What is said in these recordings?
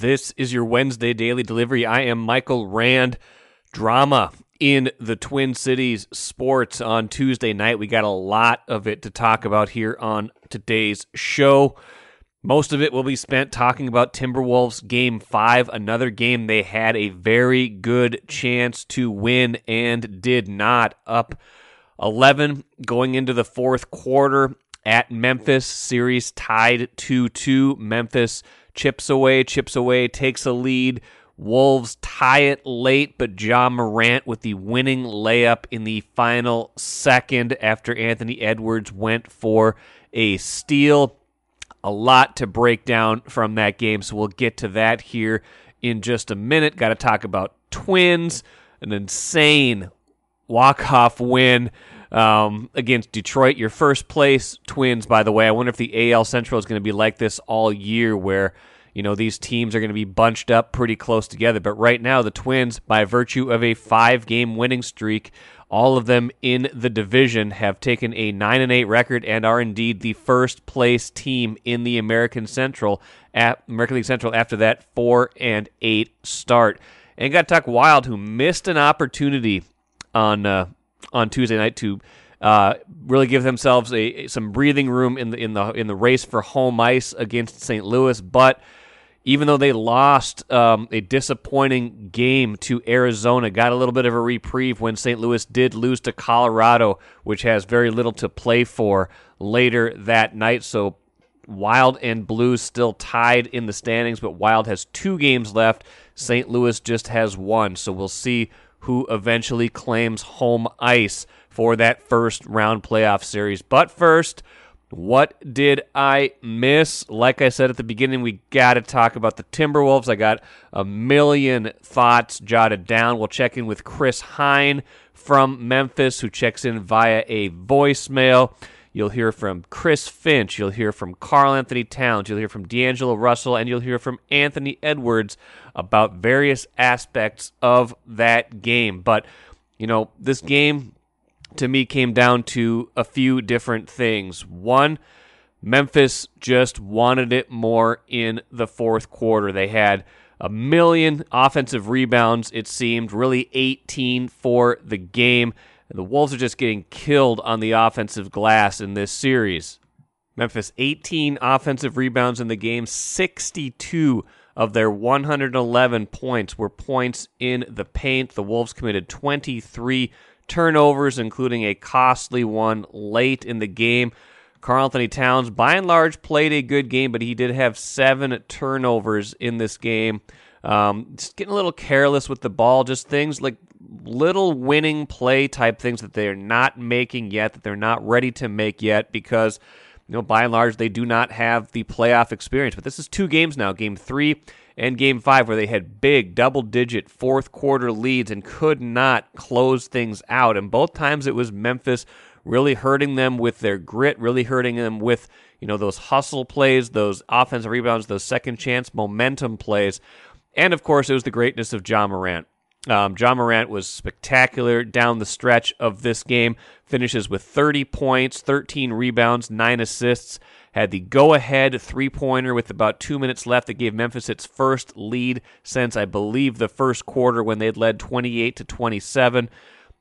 This is your Wednesday daily delivery. I am Michael Rand. Drama in the Twin Cities sports on Tuesday night. We got a lot of it to talk about here on today's show. Most of it will be spent talking about Timberwolves game five, another game they had a very good chance to win and did not. Up 11 going into the fourth quarter at Memphis, series tied 2 2. Memphis chips away, chips away, takes a lead. Wolves tie it late, but Ja Morant with the winning layup in the final second after Anthony Edwards went for a steal. A lot to break down from that game, so we'll get to that here in just a minute. Got to talk about Twins, an insane walk-off win um, against Detroit. Your first place Twins, by the way. I wonder if the AL Central is going to be like this all year, where you know these teams are going to be bunched up pretty close together. But right now, the Twins, by virtue of a five-game winning streak, all of them in the division have taken a 9 and 8 record and are indeed the first place team in the American Central at American League Central after that 4 and 8 start. And got talk Wild who missed an opportunity on uh, on Tuesday night to uh, really give themselves a, some breathing room in the in the in the race for home ice against St. Louis, but even though they lost um, a disappointing game to Arizona, got a little bit of a reprieve when St. Louis did lose to Colorado, which has very little to play for later that night. So Wild and Blues still tied in the standings, but Wild has two games left. St. Louis just has one. So we'll see who eventually claims home ice for that first round playoff series. But first, what did I miss? Like I said at the beginning, we got to talk about the Timberwolves. I got a million thoughts jotted down. We'll check in with Chris Hine from Memphis, who checks in via a voicemail. You'll hear from Chris Finch. You'll hear from Karl-Anthony Towns. You'll hear from D'Angelo Russell. And you'll hear from Anthony Edwards about various aspects of that game. But, you know, this game to me came down to a few different things. One, Memphis just wanted it more in the fourth quarter. They had a million offensive rebounds, it seemed, really 18 for the game. The Wolves are just getting killed on the offensive glass in this series. Memphis 18 offensive rebounds in the game, 62 of their 111 points were points in the paint. The Wolves committed 23 turnovers, including a costly one late in the game. Karl-Anthony Towns, by and large, played a good game, but he did have seven turnovers in this game. Um, just getting a little careless with the ball, just things like little winning play type things that they're not making yet, that they're not ready to make yet, because you know by and large they do not have the playoff experience. But this is two games now, game three and game five, where they had big double digit fourth quarter leads and could not close things out. And both times it was Memphis really hurting them with their grit, really hurting them with, you know, those hustle plays, those offensive rebounds, those second chance momentum plays. And of course, it was the greatness of Ja Morant. Um, Ja Morant was spectacular down the stretch of this game. Finishes with 30 points, 13 rebounds, 9 assists had the go ahead three pointer with about two minutes left that gave Memphis its first lead since, I believe, the first quarter when they had led 28 to 27.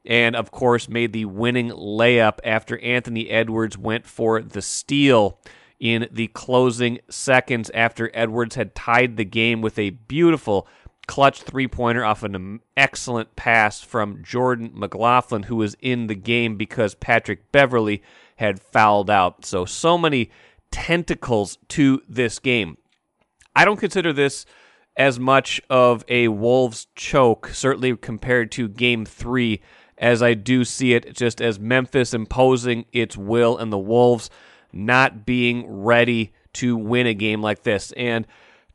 And of course, made the winning layup after Anthony Edwards went for the steal in the closing seconds after Edwards had tied the game with a beautiful clutch three pointer off an excellent pass from Jordan McLaughlin, who was in the game because Patrick Beverley had fouled out. So, so many tentacles to this game. I don't consider this as much of a Wolves choke, certainly compared to game three, as I do see it just as Memphis imposing its will and the Wolves not being ready to win a game like this. And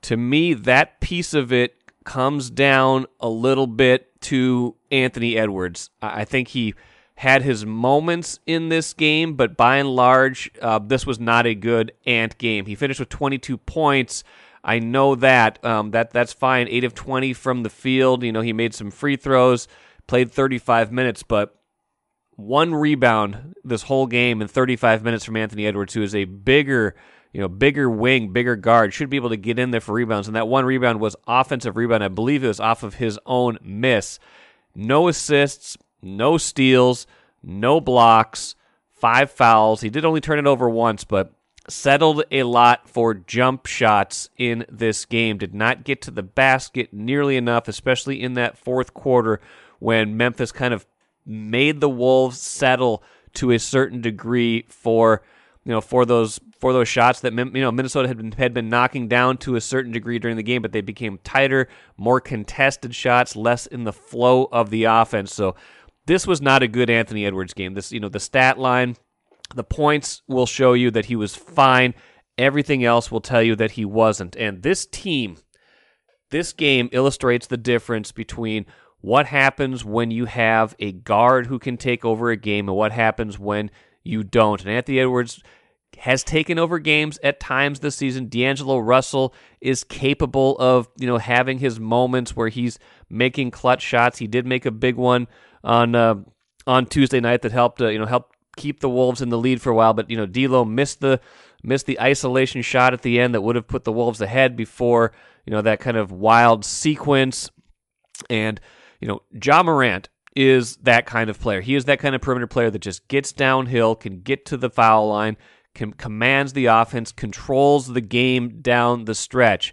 to me, that piece of it comes down a little bit to Anthony Edwards. I think he had his moments in this game, but by and large, uh, this was not a good Ant game. He finished with 22 points. I know that um, that that's fine. Eight of 20 from the field. You know, he made some free throws, played 35 minutes, but one rebound this whole game in 35 minutes from Anthony Edwards, who is a bigger you know, bigger wing, bigger guard, should be able to get in there for rebounds. And that one rebound was offensive rebound. I believe it was off of his own miss. No assists, no steals, no blocks, five fouls. He did only turn it over once, but settled a lot for jump shots in this game. Did not get to the basket nearly enough, especially in that fourth quarter when Memphis kind of made the Wolves settle to a certain degree for you know for those for those shots that you know Minnesota had been had been knocking down to a certain degree during the game, but they became tighter, more contested shots, less in the flow of the offense. So this was not a good Anthony Edwards game. This you know the stat line, the points will show you that he was fine. Everything else will tell you that he wasn't. And this team, this game illustrates the difference between what happens when you have a guard who can take over a game and what happens when you don't. And Anthony Edwards has taken over games at times this season. D'Angelo Russell is capable of, you know, having his moments where he's making clutch shots. He did make a big one on uh, on Tuesday night that helped, uh, you know, help keep the Wolves in the lead for a while. But you know, D'Lo missed the missed the isolation shot at the end that would have put the Wolves ahead before you know that kind of wild sequence. And you know, Ja Morant is that kind of player. He is that kind of perimeter player that just gets downhill, can get to the foul line, com- commands the offense, controls the game down the stretch.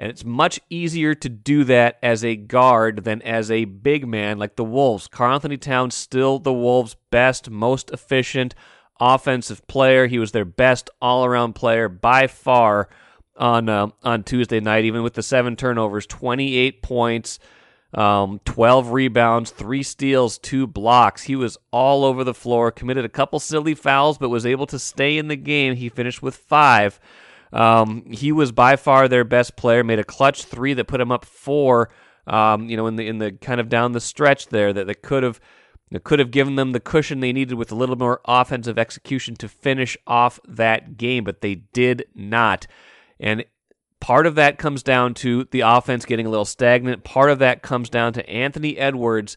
And it's much easier to do that as a guard than as a big man like the Wolves. Karl-Anthony Towns still the Wolves' best, most efficient offensive player. He was their best all-around player by far on uh, on Tuesday night, even with the seven turnovers, 28 points, um, 12 rebounds, three steals, two blocks. He was all over the floor, committed a couple silly fouls, but was able to stay in the game. He finished with five. Um, he was by far their best player. Made a clutch three that put him up four. Um, you know, in the in the kind of down the stretch there that, that could have that could have given them the cushion they needed with a little more offensive execution to finish off that game, but they did not. And Part of that comes down to the offense getting a little stagnant. Part of that comes down to Anthony Edwards.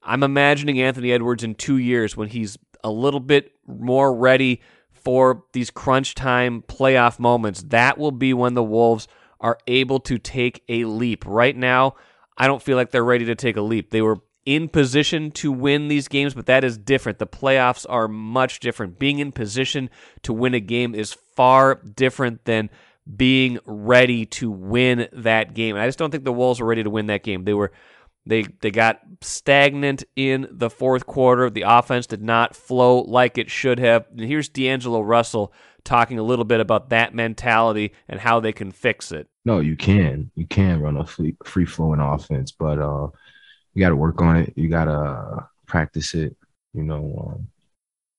I'm imagining Anthony Edwards in two years when he's a little bit more ready for these crunch time playoff moments. That will be when the Wolves are able to take a leap. Right now, I don't feel like they're ready to take a leap. They were in position to win these games, but that is different. The playoffs are much different. Being in position to win a game is far different than being ready to win that game. And I just don't think the Wolves were ready to win that game. They were they they got stagnant in the fourth quarter. The offense did not flow like it should have. And here's D'Angelo Russell talking a little bit about that mentality and how they can fix it. No, you can. You can run a free flowing offense, but uh, you got to work on it. You got to practice it. You know, um,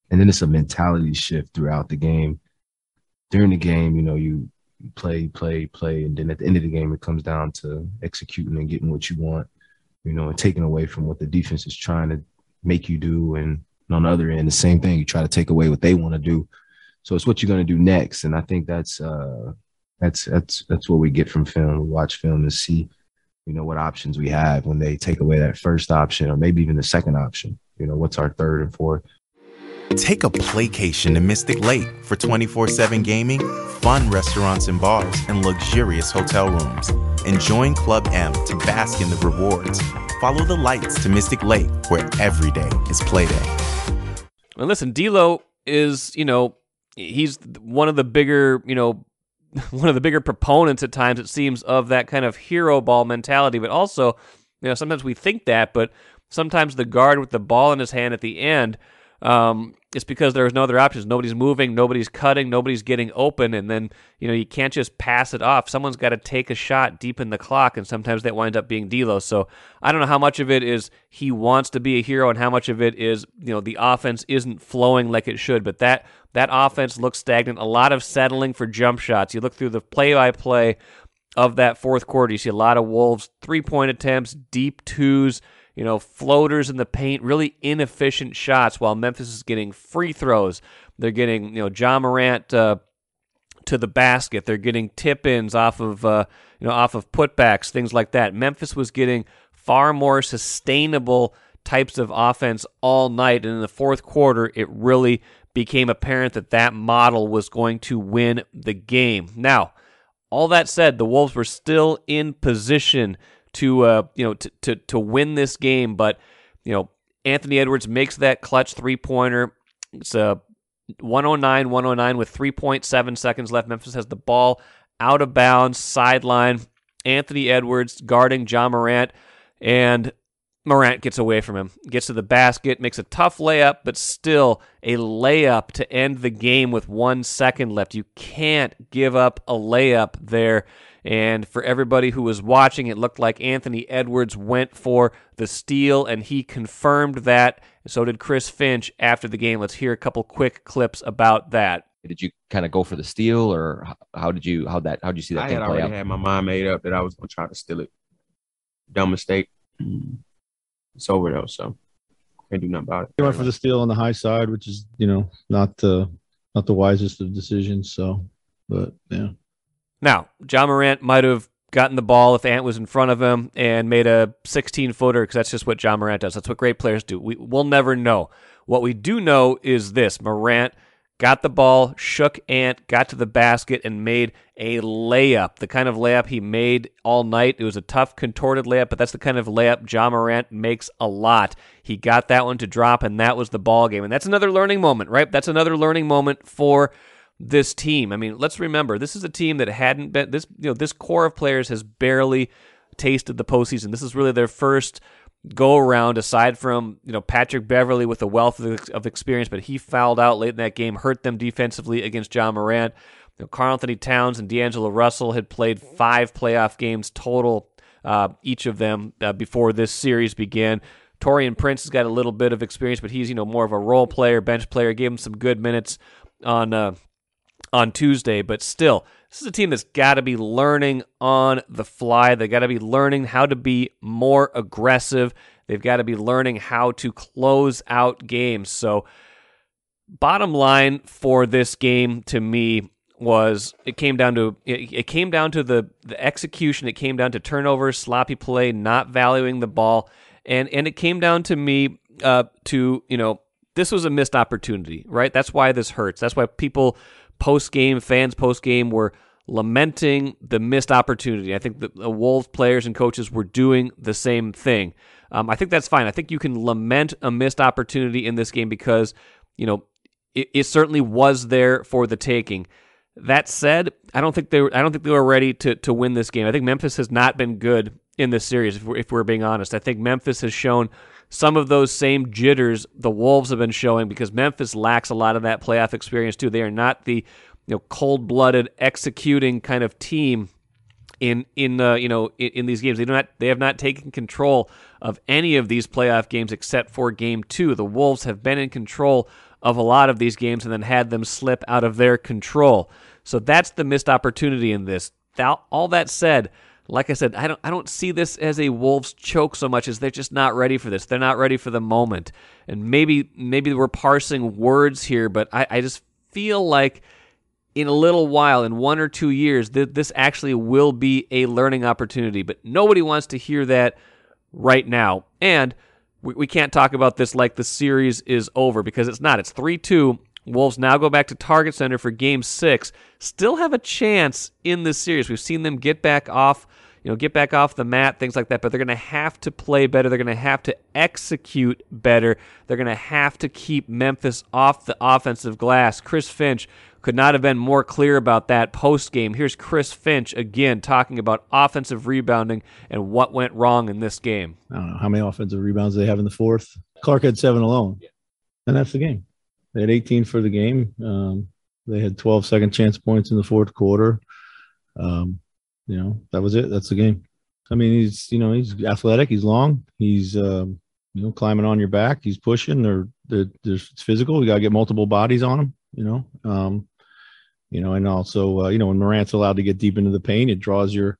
and then it's a mentality shift throughout the game. During the game, you know, you play, play, play, and then at the end of the game, it comes down to executing and getting what you want, you know, and taking away from what the defense is trying to make you do. And on the other end, the same thing, you try to take away what they want to do. So it's what you're going to do next, and I think that's uh, that's that's that's what we get from film. We watch film and see, you know, what options we have when they take away that first option, or maybe even the second option. You know, what's our third and fourth Take a playcation to Mystic Lake for 24 7 gaming, fun restaurants and bars, and luxurious hotel rooms. And join Club M to bask in the rewards. Follow the lights to Mystic Lake, where every day is playday. Well, listen, D'Lo is, you know, he's one of the bigger, you know, one of the bigger proponents at times, it seems, of that kind of hero ball mentality. But also, you know, sometimes we think that, but sometimes the guard with the ball in his hand at the end um, it's because there's no other options. Nobody's moving, nobody's cutting, nobody's getting open, and then you know you can't just pass it off. Someone's got to take a shot deep in the clock, and sometimes that winds up being D'Lo. So I don't know how much of it is he wants to be a hero, and how much of it is you know the offense isn't flowing like it should. But that that offense looks stagnant. A lot of settling for jump shots. You look through the play-by-play of that fourth quarter, you see a lot of Wolves three-point attempts, deep twos you know, floaters in the paint, really inefficient shots while Memphis is getting free throws. They're getting, you know, Ja Morant uh, to the basket. They're getting tip ins off of, uh, you know, off of putbacks, things like that. Memphis was getting far more sustainable types of offense all night. And in the fourth quarter, it really became apparent that that model was going to win the game. Now, all that said, the Wolves were still in position to uh, you know to, to to win this game, but you know Anthony Edwards makes that clutch three pointer. It's a 109 109 with 3.7 seconds left. Memphis has the ball out of bounds, sideline. Anthony Edwards guarding Ja Morant, and Morant gets away from him, gets to the basket, makes a tough layup, but still a layup to end the game with one second left. You can't give up a layup there. And for everybody who was watching, it looked like Anthony Edwards went for the steal, and he confirmed that. So did Chris Finch after the game. Let's hear a couple quick clips about that. Did you kind of go for the steal, or how did you how that how did you see that I thing had play already out? had my mind made up that I was gonna try to steal it. Dumb mistake. It's over though, so can't do nothing about it. He went for the steal on the high side, which is you know not the not the wisest of decisions. So, but yeah, Now, Ja Morant might have gotten the ball if Ant was in front of him and made a 16 footer because that's just what Ja Morant does. That's what great players do. We, we'll never know. What we do know is this Morant got the ball, shook Ant, got to the basket, and made a layup. The kind of layup he made all night. It was a tough, contorted layup, but that's the kind of layup Ja Morant makes a lot. He got that one to drop, and that was the ball game. And that's another learning moment, right? That's another learning moment for this team. I mean, let's remember this is a team that hadn't been this you know this core of players has barely tasted the postseason. This is really their first go around aside from you know Patrick Beverley with a wealth of, experience, but he fouled out late in that game, hurt them defensively against Ja Morant. You know, Karl-Anthony Towns and D'Angelo Russell had played five playoff games total, uh, each of them uh, before this series began. Taurean Prince has got a little bit of experience, but he's you know more of a role player, bench player. Gave him some good minutes on uh, on Tuesday, but still, this is a team that's got to be learning on the fly. They got to be learning how to be more aggressive. They've got to be learning how to close out games. So, bottom line for this game to me was it came down to it, came down to the the execution. It came down to turnovers, sloppy play, not valuing the ball, and and it came down to me uh, to you know this was a missed opportunity, right? That's why this hurts. That's why people post game, fans post game were lamenting the missed opportunity. I think the, the Wolves players and coaches were doing the same thing. Um, I think that's fine. I think you can lament a missed opportunity in this game because, you know, it, it certainly was there for the taking. That said, I don't think they were, I don't think they were ready to to win this game. I think Memphis has not been good in this series. If we're, if we're being honest, I think Memphis has shown some of those same jitters the Wolves have been showing because Memphis lacks a lot of that playoff experience too. They are not the you know cold-blooded executing kind of team in in uh, you know in, in, these games. They do not they have not taken control of any of these playoff games except for game 2. The Wolves have been in control of a lot of these games and then had them slip out of their control. So that's the missed opportunity in this. All that said, like I said, I don't I don't see this as a Wolves choke so much as they're just not ready for this. They're not ready for the moment. And maybe maybe we're parsing words here, but I, I just feel like in a little while, in one or two years, th- this actually will be a learning opportunity. But nobody wants to hear that right now. And we, we can't talk about this like the series is over because it's not. It's 3 2. Wolves now go back to Target Center for game six. Still have a chance in this series. We've seen them get back off, you know, get back off the mat, things like that, but they're going to have to play better. They're going to have to execute better. They're going to have to keep Memphis off the offensive glass. Chris Finch could not have been more clear about that post game. Here's Chris Finch again talking about offensive rebounding and what went wrong in this game. I don't know how many offensive rebounds they have in the fourth. Clark had seven alone, and that's the game. They had 18 for the game. Um, they had 12 second chance points in the fourth quarter. Um, you know, that was it. That's the game. I mean, he's you know he's athletic. He's long. He's um, you know climbing on your back. He's pushing. Or it's physical. You got to get multiple bodies on him. You know, um, you know, and also uh, you know when Morant's allowed to get deep into the paint, it draws your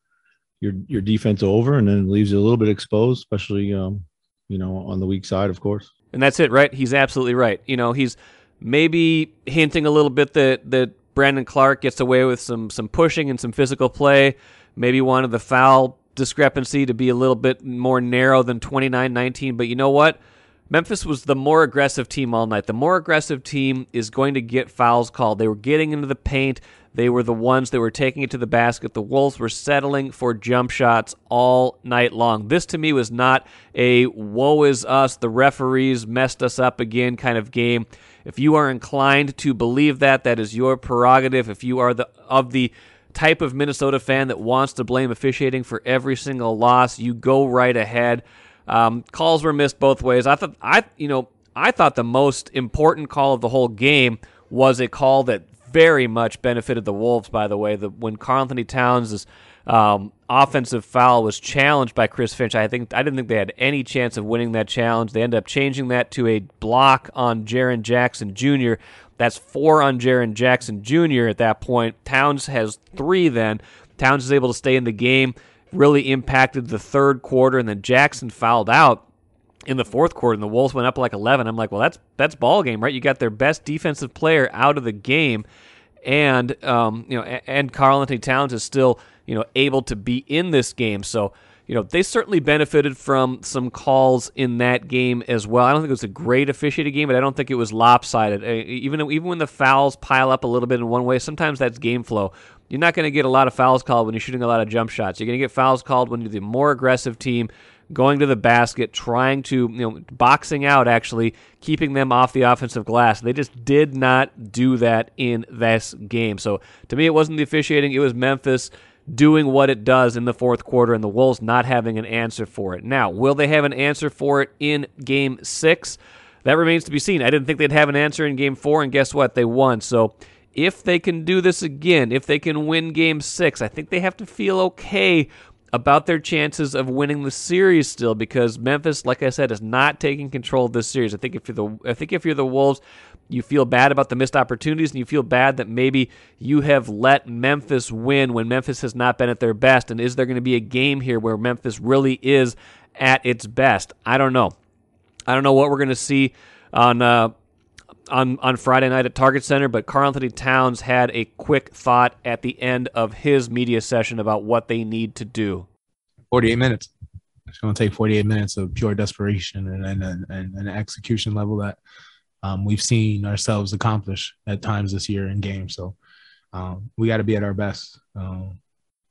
your your defense over, and then leaves you a little bit exposed, especially um, you know on the weak side, of course. And that's it, right? He's absolutely right. You know, he's maybe hinting a little bit that that Brandon Clarke gets away with some some pushing and some physical play. Maybe wanted the foul discrepancy to be a little bit more narrow than 29-19, but you know what? Memphis was the more aggressive team all night. The more aggressive team is going to get fouls called. They were getting into the paint. They were the ones that were taking it to the basket. The Wolves were settling for jump shots all night long. This to me was not a woe is us, the referees messed us up again kind of game. If you are inclined to believe that, that is your prerogative. If you are the of the type of Minnesota fan that wants to blame officiating for every single loss, you go right ahead. Um, calls were missed both ways. I thought I you know I thought the most important call of the whole game was a call that very much benefited the Wolves. By the way, the when Karl-Anthony Towns' um, offensive foul was challenged by Chris Finch, I think I didn't think they had any chance of winning that challenge. They ended up changing that to a block on Jaren Jackson Jr. That's four on Jaren Jackson Jr. At that point, Towns has three. Then Towns is able to stay in the game really impacted the third quarter, and then Jackson fouled out in the fourth quarter, and the Wolves went up like 11. I'm like, well, that's that's ball game, right? You got their best defensive player out of the game, and um, you know, and Karl-Anthony Towns is still you know able to be in this game, so. You know, they certainly benefited from some calls in that game as well. I don't think it was a great officiated game, but I don't think it was lopsided. Uh, even even when the fouls pile up a little bit in one way, sometimes that's game flow. You're not going to get a lot of fouls called when you're shooting a lot of jump shots. You're going to get fouls called when you're the more aggressive team going to the basket, trying to, you know, boxing out actually, keeping them off the offensive glass. They just did not do that in this game. So to me, it wasn't the officiating, it was Memphis doing what it does in the fourth quarter and the Wolves not having an answer for it. Now, will they have an answer for it in game six? That remains to be seen. I didn't think they'd have an answer in game four, and guess what? They won. So if they can do this again, if they can win game six, I think they have to feel okay about their chances of winning the series still because Memphis, like I said, is not taking control of this series. I think if you're the I think if you're the Wolves, you feel bad about the missed opportunities and you feel bad that maybe you have let Memphis win when Memphis has not been at their best. And is there going to be a game here where Memphis really is at its best? I don't know. I don't know what we're going to see on uh, on on Friday night at Target Center, but Karl-Anthony Towns had a quick thought at the end of his media session about what they need to do. 48 minutes. It's going to take 48 minutes of pure desperation and and, and, and execution level that um, we've seen ourselves accomplish at times this year in games. So um, we got to be at our best. Um,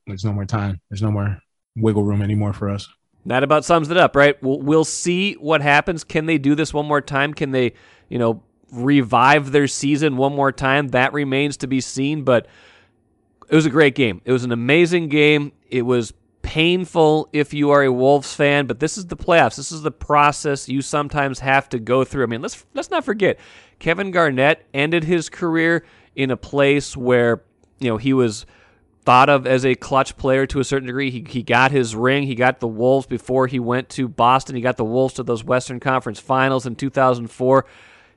there's no more time. There's no more wiggle room anymore for us. That about sums it up, right? We'll, we'll see what happens. Can they do this one more time? Can they, you know, revive their season one more time. That remains to be seen, but it was a great game. It was an amazing game. It was painful if you are a Wolves fan, but this is the playoffs. This is the process you sometimes have to go through. I mean, let's let's not forget Kevin Garnett ended his career in a place where, you know, he was thought of as a clutch player to a certain degree. He, he got his ring. He got the Wolves before he went to Boston. He got the Wolves to those Western Conference finals in 2004.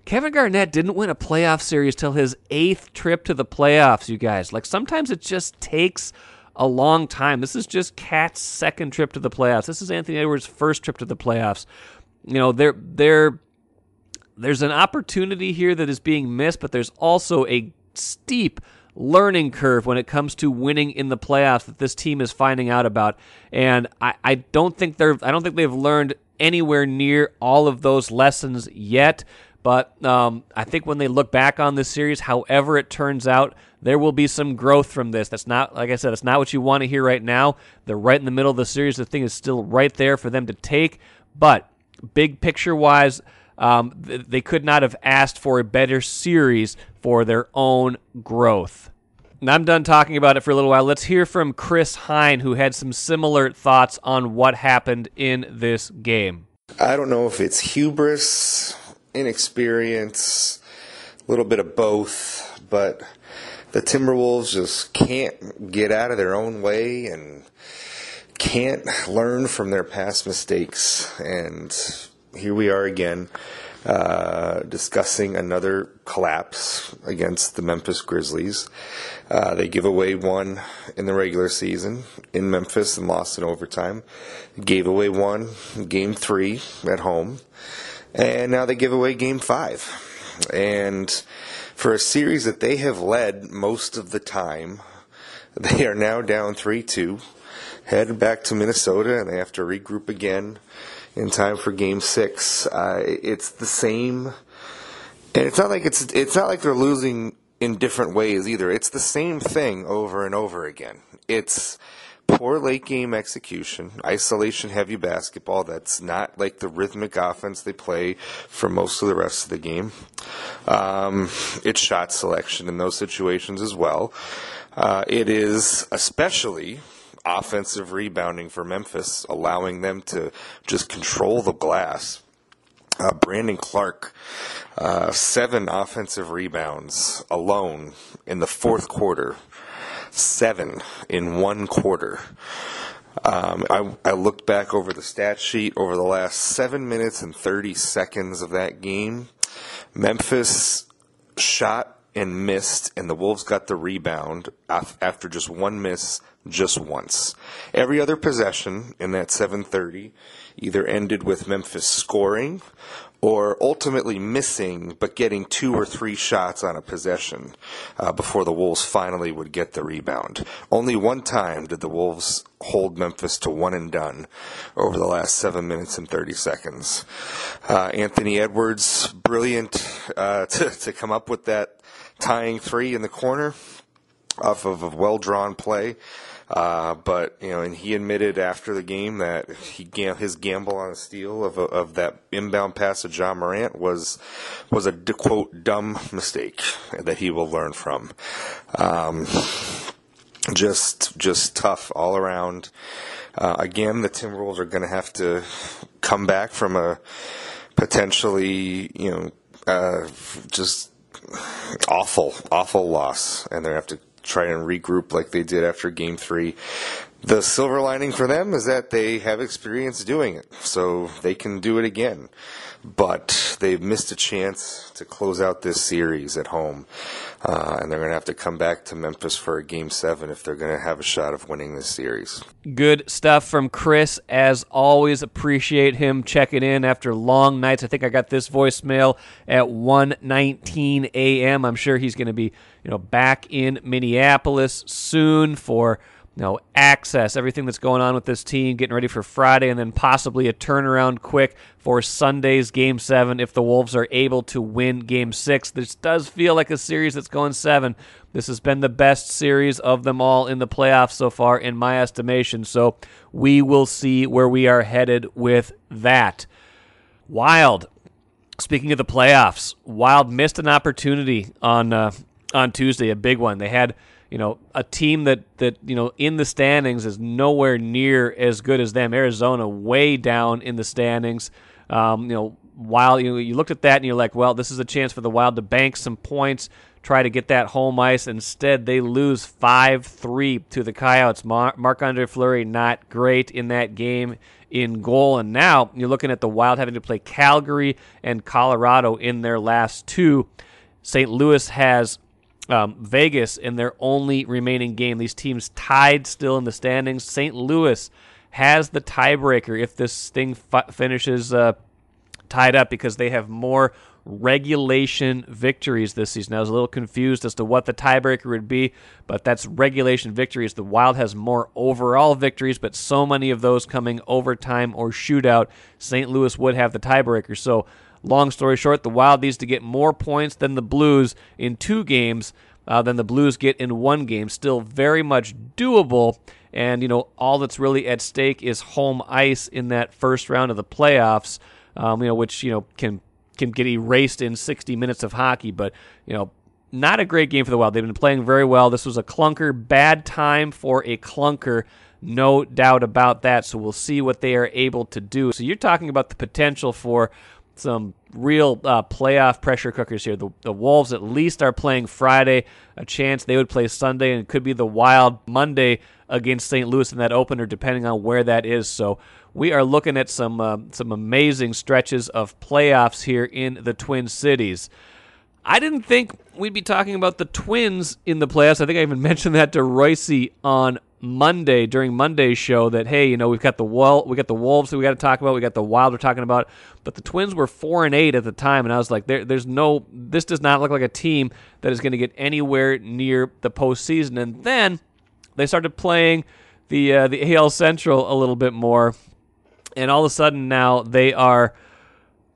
Kevin Garnett didn't win a playoff series till his eighth trip to the playoffs, you guys. Like sometimes it just takes a long time. This is just KAT's second trip to the playoffs. This is Anthony Edwards' first trip to the playoffs. You know, there there there's an opportunity here that is being missed, but there's also a steep learning curve when it comes to winning in the playoffs that this team is finding out about. And I, I don't think they're I don't think they've learned anywhere near all of those lessons yet. But um, I think when they look back on this series, however it turns out, there will be some growth from this. That's not, like I said, it's not what you want to hear right now. They're right in the middle of the series. The thing is still right there for them to take. But big picture wise, um, they could not have asked for a better series for their own growth. And I'm done talking about it for a little while. Let's hear from Chris Hine, who had some similar thoughts on what happened in this game. I don't know if it's hubris inexperience, a little bit of both, but the Timberwolves just can't get out of their own way and can't learn from their past mistakes. And here we are again. Uh, discussing another collapse against the Memphis Grizzlies. Uh, they give away one in the regular season in Memphis and lost in overtime. Gave away one game three at home and now they give away game five. And for a series that they have led most of the time, they are now down 3 2, headed back to Minnesota, and they have to regroup again in time for Game Six. Uh, it's the same, and it's not like it's it's not like they're losing in different ways either. It's the same thing over and over again. It's poor late game execution, isolation heavy basketball that's not like the rhythmic offense they play for most of the rest of the game. Um, it's shot selection in those situations as well. Uh, it is especially offensive rebounding for Memphis, allowing them to just control the glass. Uh, Brandon Clarke, uh, seven offensive rebounds alone in the fourth quarter seven in one quarter. Um, I, I looked back over the stat sheet over the last seven minutes and 30 seconds of that game. Memphis shot and missed, and the Wolves got the rebound after just one miss, just once. Every other possession in that 7:30 either ended with Memphis scoring or ultimately missing but getting two or three shots on a possession uh, before the Wolves finally would get the rebound. Only one time did the Wolves hold Memphis to one and done over the last seven minutes and 30 seconds. Uh, Anthony Edwards, brilliant uh, to, to come up with that tying three in the corner off of a well drawn play. Uh, but you know, and he admitted after the game that he his gamble on a steal of of that inbound pass to Ja Morant was was a quote dumb mistake that he will learn from. Um, just just tough all around. Uh, again, the Timberwolves are going to have to come back from a potentially you know uh, just awful awful loss, and they have to try and regroup like they did after game three. The silver lining for them is that they have experience doing it, so they can do it again. But they've missed a chance to close out this series at home, uh, and they're going to have to come back to Memphis for a game seven if they're going to have a shot of winning this series. Good stuff from Chris. As always, appreciate him checking in after long nights. I think I got this voicemail at 1:19 a.m. I'm sure he's going to be, you know, back in Minneapolis soon for know, access, everything that's going on with this team, getting ready for Friday, and then possibly a turnaround quick for Sunday's Game 7 if the Wolves are able to win Game 6. This does feel like a series that's going 7. This has been the best series of them all in the playoffs so far, in my estimation, so we will see where we are headed with that. Wild. Speaking of the playoffs, Wild missed an opportunity on uh, on Tuesday, a big one. They had you know, a team that that you know in the standings is nowhere near as good as them. Arizona way down in the standings. Um, you know, while you you looked at that and you're like, well, this is a chance for the Wild to bank some points, try to get that home ice. Instead, they lose five three to the Coyotes. Marc-Andre Fleury not great in that game in goal, and now you're looking at the Wild having to play Calgary and Colorado in their last two. St. Louis has um, Vegas in their only remaining game. These teams tied still in the standings. St. Louis has the tiebreaker if this thing fi- finishes uh, tied up because they have more regulation victories this season. I was a little confused as to what the tiebreaker would be, but that's regulation victories. The Wild has more overall victories, but so many of those coming overtime or shootout. St. Louis would have the tiebreaker. So Long story short, the Wild needs to get more points than the Blues in two games uh, than the Blues get in one game. Still very much doable. And, you know, all that's really at stake is home ice in that first round of the playoffs, um, you know, which, you know, can can get erased in 60 minutes of hockey. But, you know, not a great game for the Wild. They've been playing very well. This was a clunker, bad time for a clunker. No doubt about that. So we'll see what they are able to do. So you're talking about the potential for some real uh, playoff pressure cookers here. The, the Wolves at least are playing Friday. A chance they would play Sunday, and it could be the Wild Monday against St. Louis in that opener, depending on where that is. So we are looking at some uh, some amazing stretches of playoffs here in the Twin Cities. I didn't think we'd be talking about the Twins in the playoffs. I think I even mentioned that to Royce on Monday during Monday's show that hey, you know, we've got the wall, we got the Wolves that we got to talk about, we got the Wild we're talking about, but the Twins were four and eight at the time, and I was like, there, there's no, this does not look like a team that is going to get anywhere near the postseason. And then they started playing the uh, the AL Central a little bit more, and all of a sudden now they are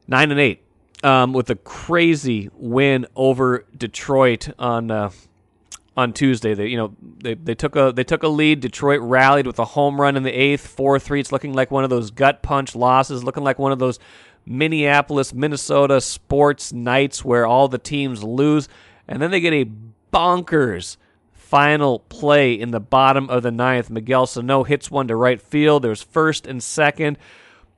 nine and eight um, with a crazy win over Detroit on uh, on Tuesday. They you know they, they took a they took a lead. Detroit rallied with a home run in the eighth, four three. It's looking like one of those gut punch losses, looking like one of those Minneapolis, Minnesota sports nights where all the teams lose, and then they get a bonkers final play in the bottom of the ninth. Miguel Sano hits one to right field. There's first and second.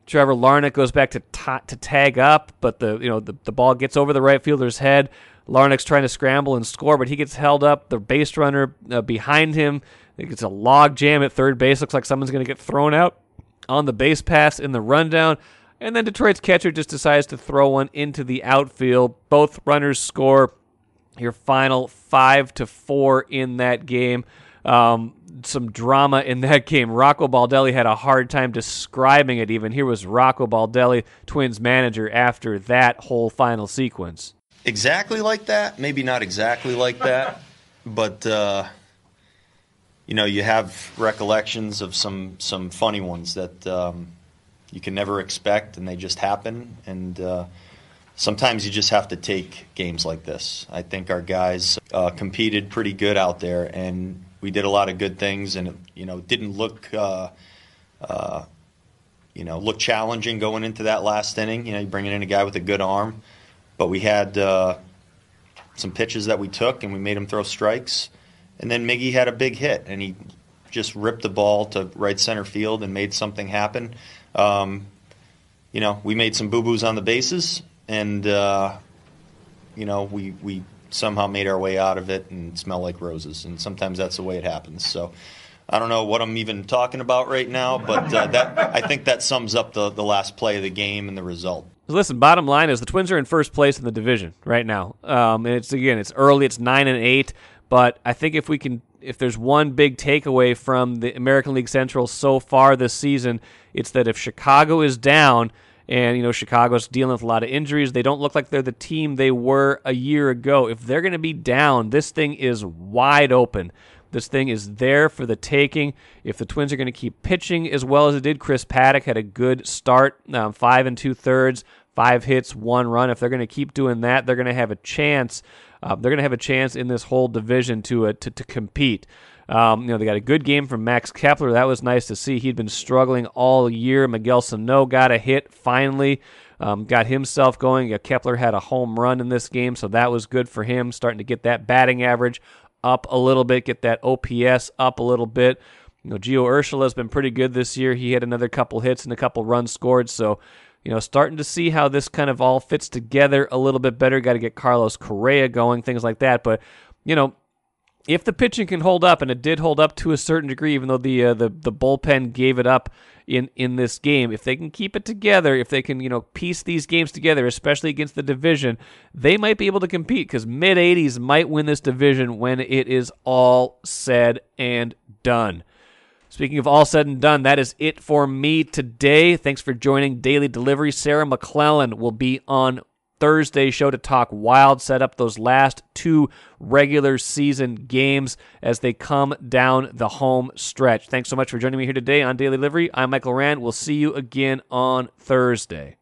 Trevor Larnach goes back to to tag up, but the you know the, the ball gets over the right fielder's head. Larnach's trying to scramble and score, but he gets held up. The base runner uh, behind him, it gets a log jam at third base. Looks like someone's going to get thrown out on the base pass in the rundown. And then Detroit's catcher just decides to throw one into the outfield. Both runners score. Your final five to four in that game. Um, some drama in that game. Rocco Baldelli had a hard time describing it. Even here was Rocco Baldelli, Twins manager, after that whole final sequence. Exactly like that? Maybe not exactly like that, but uh, you know, you have recollections of some some funny ones that um, you can never expect, and they just happen. And uh, sometimes you just have to take games like this. I think our guys uh, competed pretty good out there, and we did a lot of good things, and it, you know, didn't look. Uh, uh, you know, look challenging going into that last inning. You know, you bringing in a guy with a good arm, but we had uh, some pitches that we took and we made him throw strikes. And then Miggy had a big hit and he just ripped the ball to right center field and made something happen. Um, you know, we made some boo boos on the bases and, uh, you know, we, we somehow made our way out of it and smell like roses. And sometimes that's the way it happens. So I don't know what I'm even talking about right now, but uh, that I think that sums up the, the last play of the game and the result. Listen, bottom line is the Twins are in first place in the division right now. Um, and it's again, it's early, it's nine and eight, but I think if we can, if there's one big takeaway from the American League Central so far this season, it's that if Chicago is down, and you know Chicago's dealing with a lot of injuries, they don't look like they're the team they were a year ago. If they're going to be down, this thing is wide open. This thing is there for the taking. If the Twins are going to keep pitching as well as it did, Chris Paddack had a good start, um, five and two thirds, five hits, one run. If they're going to keep doing that, they're going to have a chance. Uh, they're going to have a chance in this whole division to uh, to, to compete. Um, you know, they got a good game from Max Kepler. That was nice to see. He'd been struggling all year. Miguel Sano got a hit finally. Um, got himself going. Kepler had a home run in this game, so that was good for him, starting to get that batting average up a little bit, get that OPS up a little bit. You know, Gio Urshela has been pretty good this year. He had another couple hits and a couple runs scored. So, you know, starting to see how this kind of all fits together a little bit better. Got to get Carlos Correa going, things like that. But, you know, if the pitching can hold up, and it did hold up to a certain degree, even though the uh, the the bullpen gave it up in in this game, if they can keep it together, if they can you know piece these games together, especially against the division, they might be able to compete because mid 80s might win this division when it is all said and done. Speaking of all said and done, that is it for me today. Thanks for joining Daily Delivery. Sarah McLellan will be on Thursday show to talk wild, set up those last two regular season games as they come down the home stretch. Thanks so much for joining me here today on Daily Livery. I'm Michael Rand. We'll see you again on Thursday.